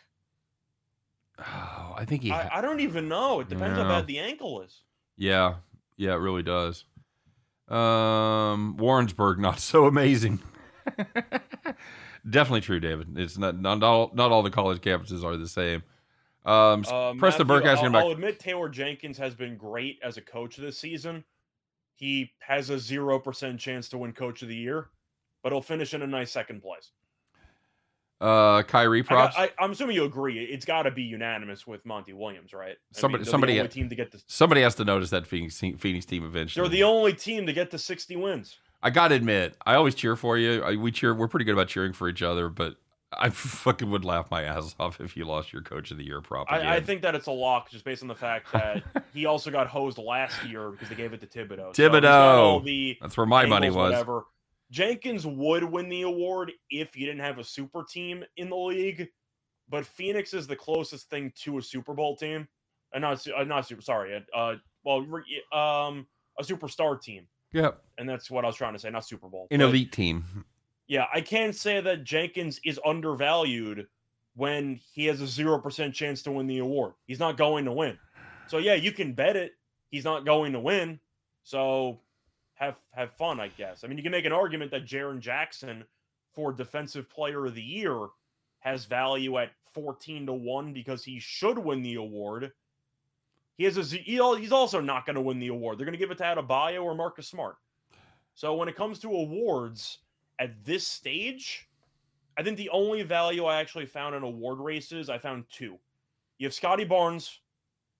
Oh, I think he. I, I don't even know. It depends how bad the ankle is. yeah. Yeah. It really does. Um, Warrensburg not so amazing. Definitely true, David. It's not not all not all the college campuses are the same. Um, Uh, Preston Burke asking I'll, about I'll admit Taylor Jenkins has been great as a coach this season. He has a zero percent chance to win Coach of the Year, but he'll finish in a nice second place. Uh Kyrie props. I, I'm assuming you agree. It's got to be unanimous with Monty Williams, right? I Somebody- the somebody- only team to get. Somebody has to notice that Phoenix team, Phoenix team eventually. They're the only team to get to 60 wins. I gotta admit, I always cheer for you. I, we cheer. We're pretty good about cheering for each other, but I fucking would laugh my ass off if you lost your coach of the year prop. I, I think that it's a lock just based on the fact that he also got hosed last year because they gave it to Thibodeau. So Thibodeau. the that's where my money was. Whatever. Jenkins would win the award if you didn't have a super team in the league, but Phoenix is the closest thing to a Super Bowl team. Uh, not uh, not super. Sorry. Uh, well, re- um, a superstar team. Yep. And that's what I was trying to say, not Super Bowl. An But, elite team. Yeah, I can't say that Jenkins is undervalued when he has a 0% chance to win the award. He's not going to win. So yeah, you can bet it. He's not going to win. So have have fun, I guess. I mean, you can make an argument that Jaren Jackson for defensive player of the year has value at 14 to 1 because he should win the award. He has a he's also not going to win the award. They're going to give it to Adebayo or Marcus Smart. So when it comes to awards at this stage, I think the only value I actually found in award races, I found two. You have Scottie Barnes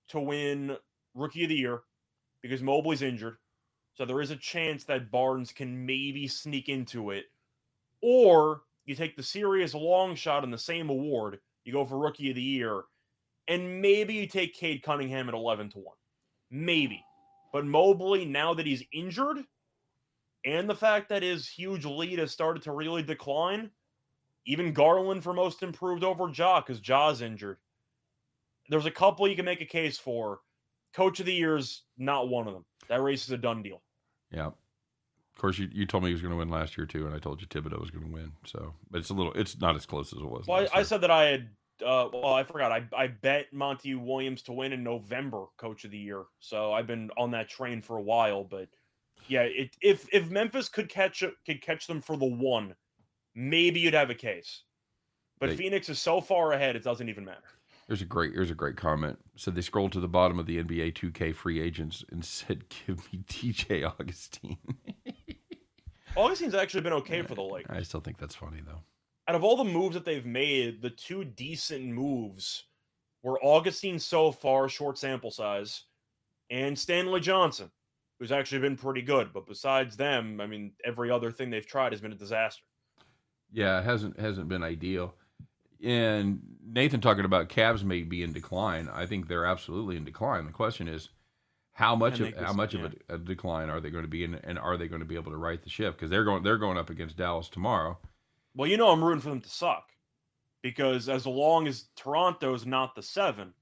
to win Rookie of the Year because Mobley's injured. So there is a chance that Barnes can maybe sneak into it. Or you take the serious long shot in the same award, you go for Rookie of the Year, and maybe you take Cade Cunningham at 11 to 1. Maybe. But Mobley, now that he's injured, and the fact that his huge lead has started to really decline, even Garland for most improved over Ja because Ja's injured. There's a couple you can make a case for. Coach of the Year is not one of them. That race is a done deal. Yeah. Of course, you, you told me he was going to win last year too, and I told you Thibodeau was going to win. So, but it's a little, it's not as close as it was. Well, I, I said that I had. Uh, well, I forgot. I, I bet Monty Williams to win in November, Coach of the Year. So I've been on that train for a while. But yeah, it, if if Memphis could catch could catch them for the one, maybe you'd have a case. But They- Phoenix is so far ahead, it doesn't even matter. Here's a great here's a great comment. Said they scrolled to the bottom of the NBA 2K free agents and said, "Give me DJ Augustin." Augustin's actually been okay for the Lakers. I still think that's funny though. out of all the moves that they've made, the two decent moves were Augustin so far, short sample size, and Stanley Johnson, who's actually been pretty good. But besides them, I mean, every other thing they've tried has been a disaster. Yeah, it hasn't hasn't been ideal. And Nathan talking about Cavs may be in decline. I think they're absolutely in decline. The question is, how much of how much yeah. of a, a decline are they going to be in, and are they going to be able to right the ship? Because they're going they're going up against Dallas tomorrow. Well, you know, I'm rooting for them to suck because as long as Toronto's not the seven,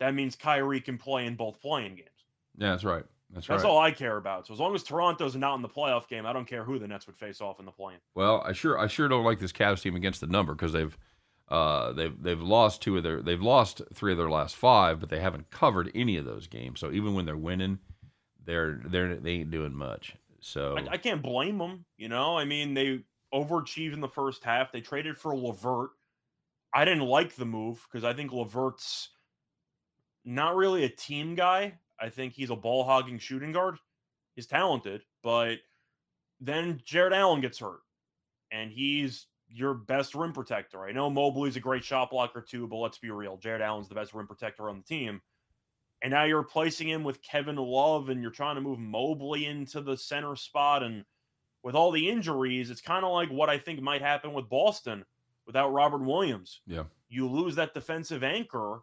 that means Kyrie can play in both play-in games. Yeah, that's right. That's, right. That's right. all I care about. So as long as Toronto's not in the playoff game, I don't care who the Nets would face off in the play-in. Well, I sure I sure don't like this Cavs team against the number because they've uh, they've they've lost two of their they've lost three of their last five, but they haven't covered any of those games. So even when they're winning, they're they're they ain't doing much. So I, I can't blame them. You know, I mean, they overachieved in the first half. They traded for LeVert. I didn't like the move because I think LeVert's not really a team guy. I think he's a ball hogging shooting guard. He's talented, but then Jarrett Allen gets hurt, and he's your best rim protector. I know Mobley's a great shot blocker too, but let's be real. Jarrett Allen's the best rim protector on the team. And now you're replacing him with Kevin Love, and you're trying to move Mobley into the center spot. And with all the injuries, it's kind of like what I think might happen with Boston without Robert Williams. Yeah. You lose that defensive anchor,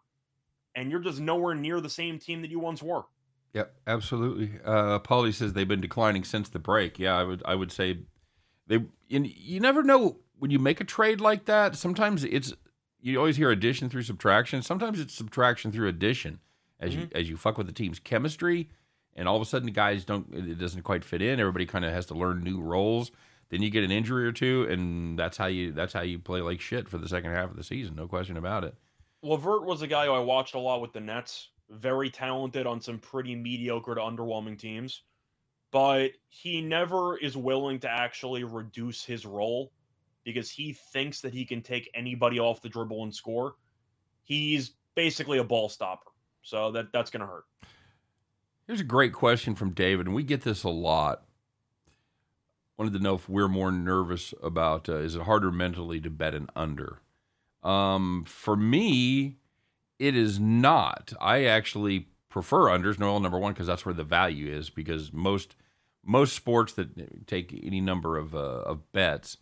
and you're just nowhere near the same team that you once were. Yep, absolutely. Uh, Paulie says they've been declining since the break. Yeah, I would I would say they. And you never know when you make a trade like that. Sometimes it's you always hear addition through subtraction. Sometimes it's subtraction through addition as you mm-hmm. as you fuck with the team's chemistry, and all of a sudden the guys don't. It doesn't quite fit in. Everybody kind of has to learn new roles. Then you get an injury or two, and that's how you that's how you play like shit for the second half of the season. No question about it. LeVert was a guy who I watched a lot with the Nets. Very talented on some pretty mediocre to underwhelming teams, but he never is willing to actually reduce his role because he thinks that he can take anybody off the dribble and score. He's basically a ball stopper, so that that's going to hurt. Here's a great question from David, and we get this a lot. Wanted to know if we're more nervous about uh, is it harder mentally to bet an under? Um, for me, it is not. I actually prefer unders. No, number one because that's where the value is. Because most most sports that take any number of uh, of bets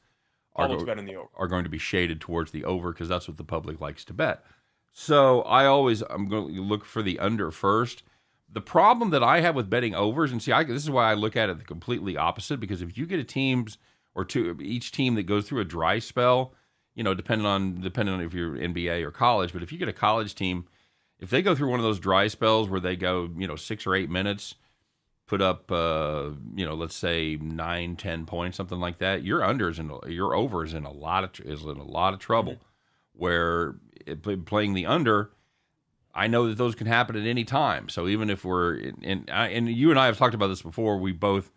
are go- betting the over. are going to be shaded towards the over because that's what the public likes to bet. So I always I'm going to look for the under first. The problem that I have with betting overs, and see, I, this is why I look at it the completely opposite. Because if you get a teams or two, each team that goes through a dry spell, you know, depending on depending on if you're NBA or college, but if you get a college team, if they go through one of those dry spells where they go, you know, six or eight minutes, put up, uh, you know, let's say nine, ten points, something like that, your unders and your over is in a lot of is in a lot of trouble. Where it, playing the under, I know that those can happen at any time. So even if we're in, and, I, and you and I have talked about this before, we both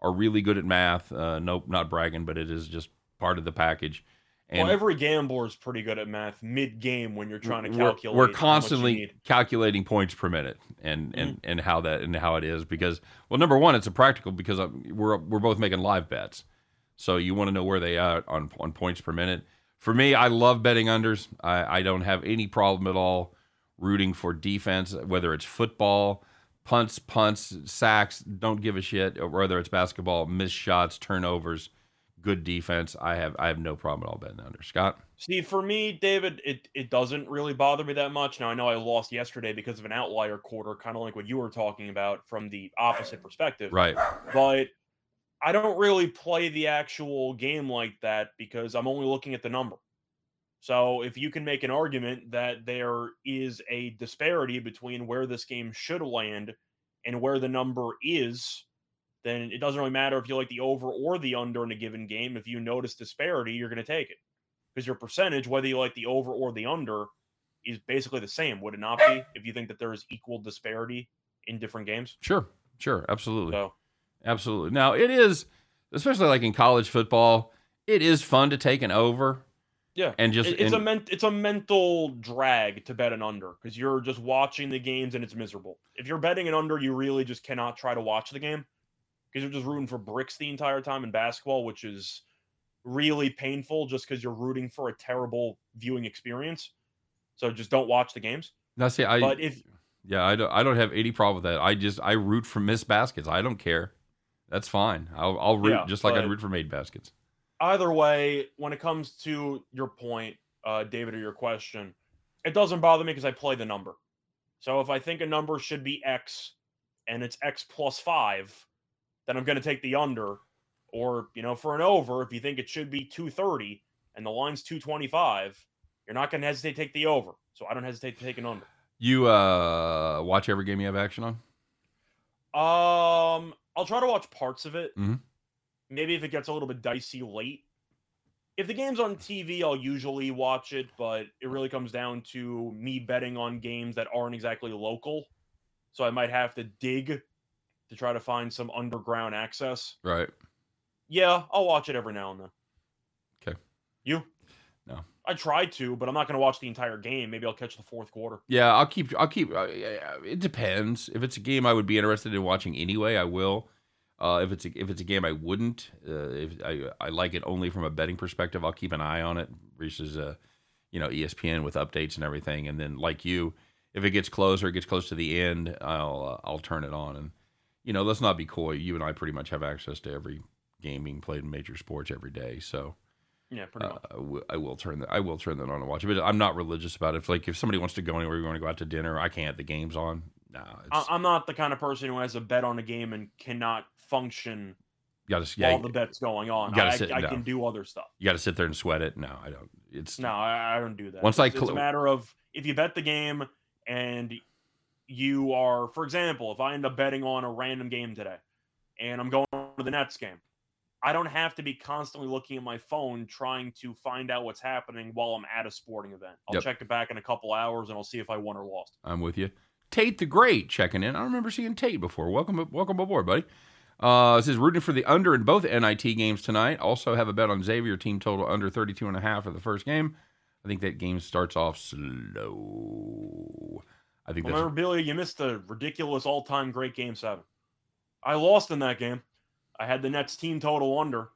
are really good at math. Uh, nope, not bragging, but it is just part of the package. And well, every gambler is pretty good at math mid game when you're trying to calculate. We're, we're constantly calculating points per minute and and mm-hmm. and how that and how it is because well, number one, it's a practical because we're we're both making live bets, so you want to know where they are on on points per minute. For me, I love betting unders. I, I don't have any problem at all rooting for defense, whether it's football, punts, punts, sacks. Don't give a shit. Whether it's basketball, missed shots, turnovers good defense. I have I have no problem at all betting under. Scott? See, for me, David, it, it doesn't really bother me that much. Now I know I lost yesterday because of an outlier quarter, kind of like what you were talking about from the opposite perspective. Right. But I don't really play the actual game like that because I'm only looking at the number. So if you can make an argument that there is a disparity between where this game should land and where the number is, then it doesn't really matter if you like the over or the under in a given game. If you notice disparity, you're going to take it because your percentage, whether you like the over or the under, is basically the same. Would it not be if you think that there is equal disparity in different games? Sure, sure, absolutely, so, absolutely. Now it is, especially like in college football, it is fun to take an over. Yeah, and just it's and, a men- it's a mental drag to bet an under because you're just watching the games and it's miserable. If you're betting an under, you really just cannot try to watch the game because you're just rooting for bricks the entire time in basketball, which is really painful just because you're rooting for a terrible viewing experience. So just don't watch the games. Now, see, I but if yeah, I don't I don't have any problem with that. I just I root for missed baskets. I don't care. That's fine. I'll, I'll root yeah, just like I root for made baskets. Either way, when it comes to your point, uh, David, or your question, it doesn't bother me because I play the number. So if I think a number should be X and it's X plus five, then I'm going to take the under. Or, you know, for an over, if you think it should be 230 and the line's 225, you're not going to hesitate to take the over. So I don't hesitate to take an under. You uh watch every game you have action on? Um, I'll try to watch parts of it. Mm-hmm. Maybe if it gets a little bit dicey late. If the game's on TV, I'll usually watch it, but it really comes down to me betting on games that aren't exactly local. So I might have to dig to try to find some underground access. Right. Yeah, I'll watch it every now and then. Okay. You? No. I tried to, but I'm not going to watch the entire game. Maybe I'll catch the fourth quarter. Yeah, I'll keep. I'll keep. Uh, it depends. If it's a game I would be interested in watching anyway, I will. Uh, if it's a, if it's a game I wouldn't, uh, if I I like it only from a betting perspective, I'll keep an eye on it. Reaches a, you know, ESPN with updates and everything, and then like you, if it gets closer, it gets close to the end, I'll uh, I'll turn it on and you know, let's not be coy. You and I pretty much have access to every game being played in major sports every day. So yeah, pretty uh, much. I, w- I will turn that. I will turn that on and watch it. But I'm not religious about it. If like if somebody wants to go anywhere, you want to go out to dinner, I can't. The game's on. No, I'm not the kind of person who has a bet on a game and cannot function. Gotta, yeah, all the bets going on. Got I, sit, I, no. can do other stuff. You got to sit there and sweat it. No, I don't. It's no, I, I don't do that. Once it's, I, cl- it's a matter of if you bet the game and you are, for example, if I end up betting on a random game today and I'm going to the Nets game, I don't have to be constantly looking at my phone trying to find out what's happening while I'm at a sporting event. I'll yep. check it back in a couple hours and I'll see if I won or lost. I'm with you. Tate the Great checking in. I remember seeing Tate before. Welcome, welcome aboard, buddy. Uh, this is rooting for the under in both NIT games tonight. Also have a bet on Xavier team total under 32 and a half for the first game. I think that game starts off slow. I think well, memorabilia. You missed a ridiculous all-time great game seven. I lost in that game. I had the Nets team total under,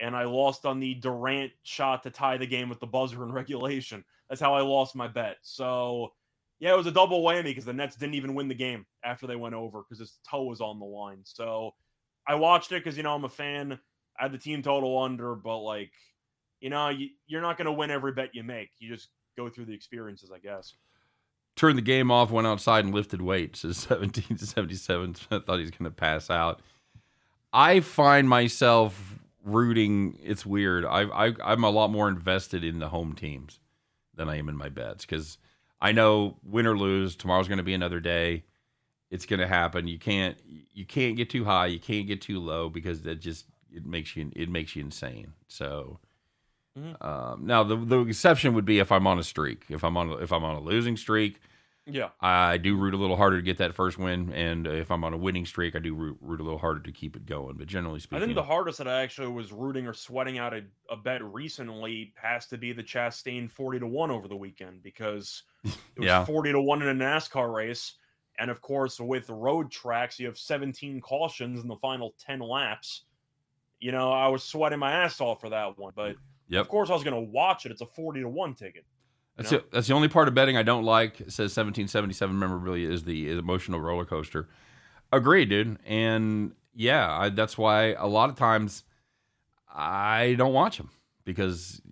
and I lost on the Durant shot to tie the game with the buzzer in regulation. That's how I lost my bet. So, yeah, it was a double whammy because the Nets didn't even win the game after they went over because his toe was on the line. So, I watched it because you know I'm a fan. I had the team total under, but like, you know, you, you're not going to win every bet you make. You just go through the experiences, I guess turned the game off, went outside and lifted weights. Is 17 to 77. I thought he was going to pass out. I find myself rooting. It's weird. I, I I'm a lot more invested in the home teams than I am in my bets because I know win or lose, tomorrow's going to be another day, it's going to happen. You can't you can't get too high, you can't get too low because that just it makes you it makes you insane. So Mhm. um, now the the exception would be if I'm on a streak. If I'm on a- if I'm on a losing streak, Yeah. I do root a little harder to get that first win, and if I'm on a winning streak, I do root, root a little harder to keep it going. But generally speaking, I think the hardest that I actually was rooting or sweating out a, a bet recently has to be the Chastain 40 to 1 over the weekend because it was Yeah. 40 to 1 in a NASCAR race. And of course, with road tracks, you have 17 cautions in the final 10 laps. You know, I was sweating my ass off for that one. But Yep. of course, I was going to watch it. It's a 40 to 1 ticket. That's know? the, that's the only part of betting I don't like. It says 1777 memorabilia is the is emotional roller coaster. Agreed, dude. And yeah, I, that's why a lot of times I don't watch them because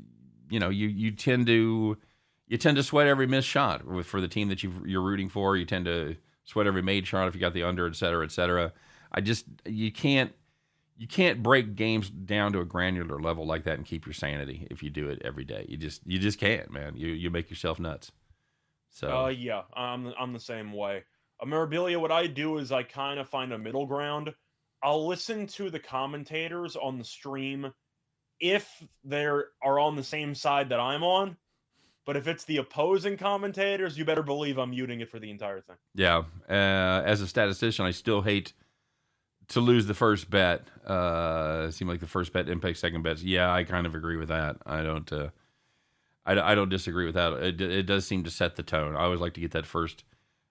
you know you you tend to you tend to sweat every missed shot with, for the team that you you're rooting for. You tend to sweat every made shot if you got the under, et cetera, et cetera. I just you can't you can't break games down to a granular level like that and keep your sanity if you do it every day. You just you just can't, man. You you make yourself nuts. So Uh, yeah, I'm I'm the same way. A memorabilia, what I do is I kind of find a middle ground. I'll listen to the commentators on the stream if they are on the same side that I'm on. But if it's the opposing commentators, you better believe I'm muting it for the entire thing. yeah, uh, as a statistician, I still hate to lose the first bet. Uh, it seemed like the first bet impacts second bets. Yeah, I kind of agree with that. I don't. Uh, I, I don't disagree with that. It, it does seem to set the tone. I always like to get that first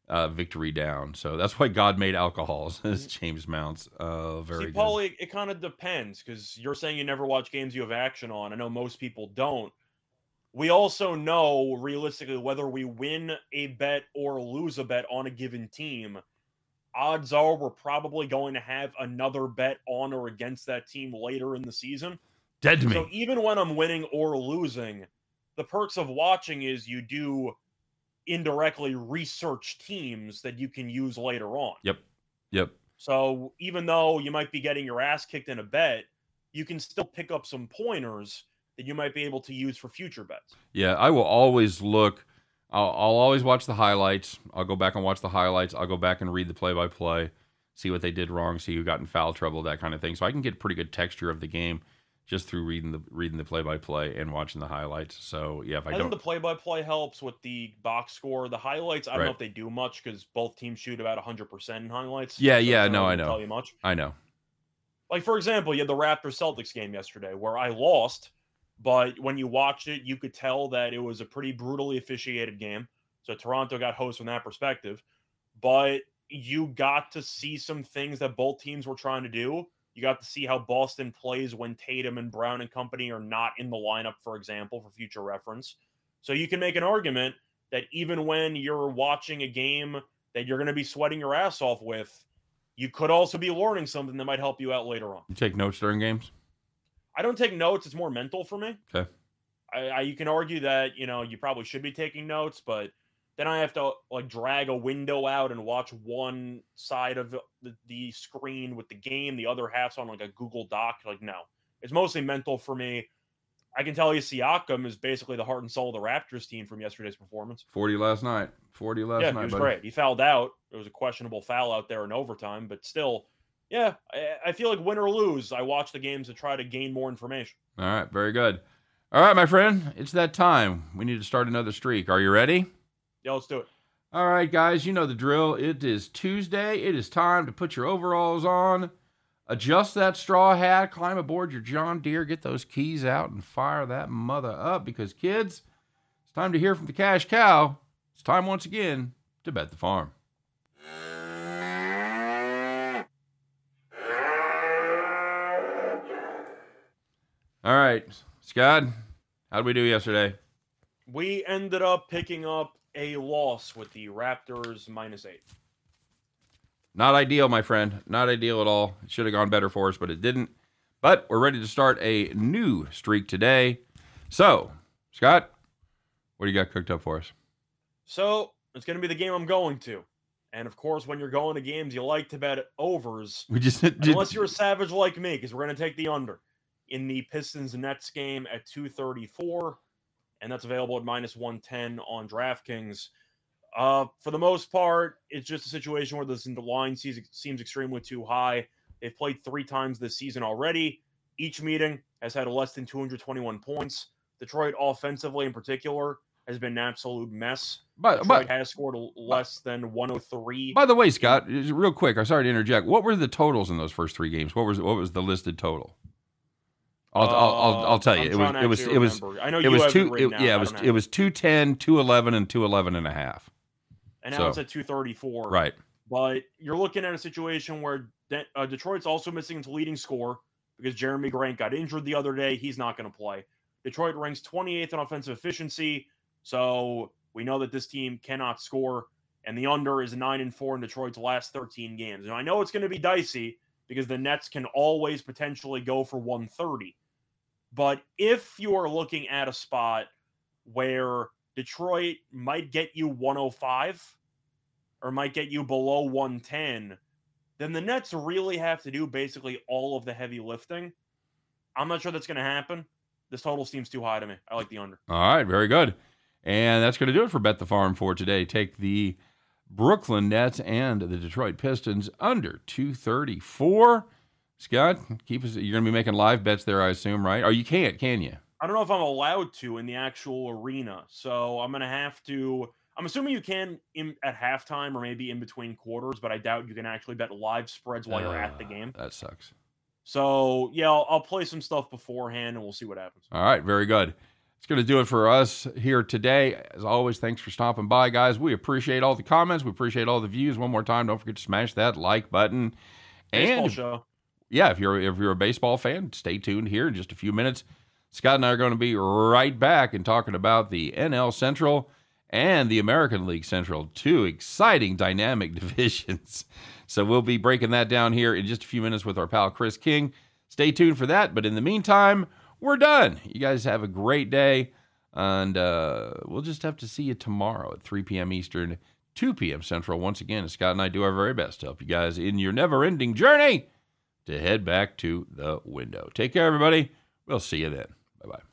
uh, victory down. So that's why God made alcohols says James Mounts. Uh, very See, good. Paul, it, it kind of depends because you're saying you never watch games you have action on. I know most people don't. We also know realistically whether we win a bet or lose a bet on a given team. Odds are we're probably going to have another bet on or against that team later in the season. Dead to me. So even when I'm winning or losing, the perks of watching is you do indirectly research teams that you can use later on. Yep. Yep. So even though you might be getting your ass kicked in a bet, you can still pick up some pointers that you might be able to use for future bets. Yeah, I will always look. I'll, I'll always watch the highlights. I'll go back and watch the highlights. I'll go back and read the play by play, see what they did wrong, see who got in foul trouble, that kind of thing. So I can get pretty good texture of the game just through reading the reading the play by play and watching the highlights. So yeah, if I, I, don't, think the play-by-play helps with the box score. The highlights, I don't Right. know if they do much because both teams shoot about 100% in highlights. Yeah, so yeah, no, I know. Tell you much. I know. Like for example, you had the Raptors Celtics game yesterday where I lost, but when you watched it, you could tell that it was a pretty brutally officiated game. So Toronto got host from that perspective, but you got to see some things that both teams were trying to do. You got to see how Boston plays when Tatum and Brown and company are not in the lineup, for example, for future reference. So you can make an argument that even when you're watching a game that you're going to be sweating your ass off with, you could also be learning something that might help you out later on. You take notes during games. I don't take notes; it's more mental for me. Okay. I, I you can argue that you know you probably should be taking notes, but then I have to like drag a window out and watch one side of the, the screen with the game, the other half's on like a Google Doc. Like, no, it's mostly mental for me. I can tell you, Siakam is basically the heart and soul of the Raptors team from yesterday's performance. Forty last night. Forty last yeah, night. he was buddy. great. He fouled out. It was a questionable foul out there in overtime, but still, yeah, I, I feel like win or lose, I watch the games to try to gain more information. All right, very good. All right, my friend, it's that time. We need to start another streak. Are you ready? Yeah, let's do it. All right, guys, you know the drill. It is Tuesday. It is time to put your overalls on, adjust that straw hat, climb aboard your John Deere, get those keys out, and fire that mother up because, kids, it's time to hear from the cash cow. It's time once again to bet the farm. All right, Scott, how did we do yesterday? We ended up picking up a loss with the Raptors minus eight. Not ideal, my friend. Not ideal at all. It should have gone better for us, but it didn't. But we're ready to start a new streak today. So, Scott, what do you got cooked up for us? So it's going to be the game I'm going to. And of course, when you're going to games, you like to bet overs, We just unless you're a savage like me, because we're going to take the under in the Pistons Nets game at 234. And that's available at minus 110 on DraftKings. Uh, for the most part, it's just a situation where the line seems, seems extremely too high. They've played three times this season already. Each meeting has had less than 221 points. Detroit, offensively in particular, has been an absolute mess. But, Detroit but has scored less than 103. by the way, Scott, real quick, I'm sorry to interject. What were the totals in those first three games? What was what was the listed total? I'll, I'll, I'll, I'll tell Uh, you. It was to it was it was. I know it was two it, yeah it was it was 210 211 and 211 and a half and now so- it's at 234. right But you're looking at a situation where De- uh, Detroit's also missing its leading score because Jerami Grant got injured the other day. He's not going to play. Detroit ranks 28th in offensive efficiency, so we know that this team cannot score. And the under is nine and four in Detroit's last 13 games. And I know it's going to be dicey because the Nets can always potentially go for 130. But if you are looking at a spot where Detroit might get you 105 or might get you below 110, then the Nets really have to do basically all of the heavy lifting. I'm not sure that's going to happen. This total seems too high to me. I like the under. all right very good and that's going to do it for bet the farm for today take the brooklyn nets and the detroit pistons under 234 scott keep us you're going to be making live bets there i assume right or you can't can you I don't know if I'm allowed to in the actual arena, so I'm gonna have to. I'm assuming you can in, at halftime or maybe in between quarters, but I doubt you can actually bet live spreads while you're at the Uh, game. that sucks So yeah, I'll, I'll play some stuff beforehand and we'll see what happens. All right, very good. It's going to do it for us here today. As always, thanks for stopping by, guys. We appreciate all the comments. We appreciate all the views. One more time, don't forget to smash that like button. Baseball And show. Yeah, if you're if you're a baseball fan, stay tuned here in just a few minutes. Scott and I are going to be right back and talking about the NL Central and the American League Central, two exciting dynamic divisions. So we'll be breaking that down here in just a few minutes with our pal Chris King. Stay tuned for that. But in the meantime, we're done. You guys have a great day, and uh, we'll just have to see you tomorrow at 3 p.m. Eastern, 2 p.m. Central. Once again, Scott and I do our very best to help you guys in your never-ending journey to head back to the window. Take care, everybody. We'll see you then. Bye bye.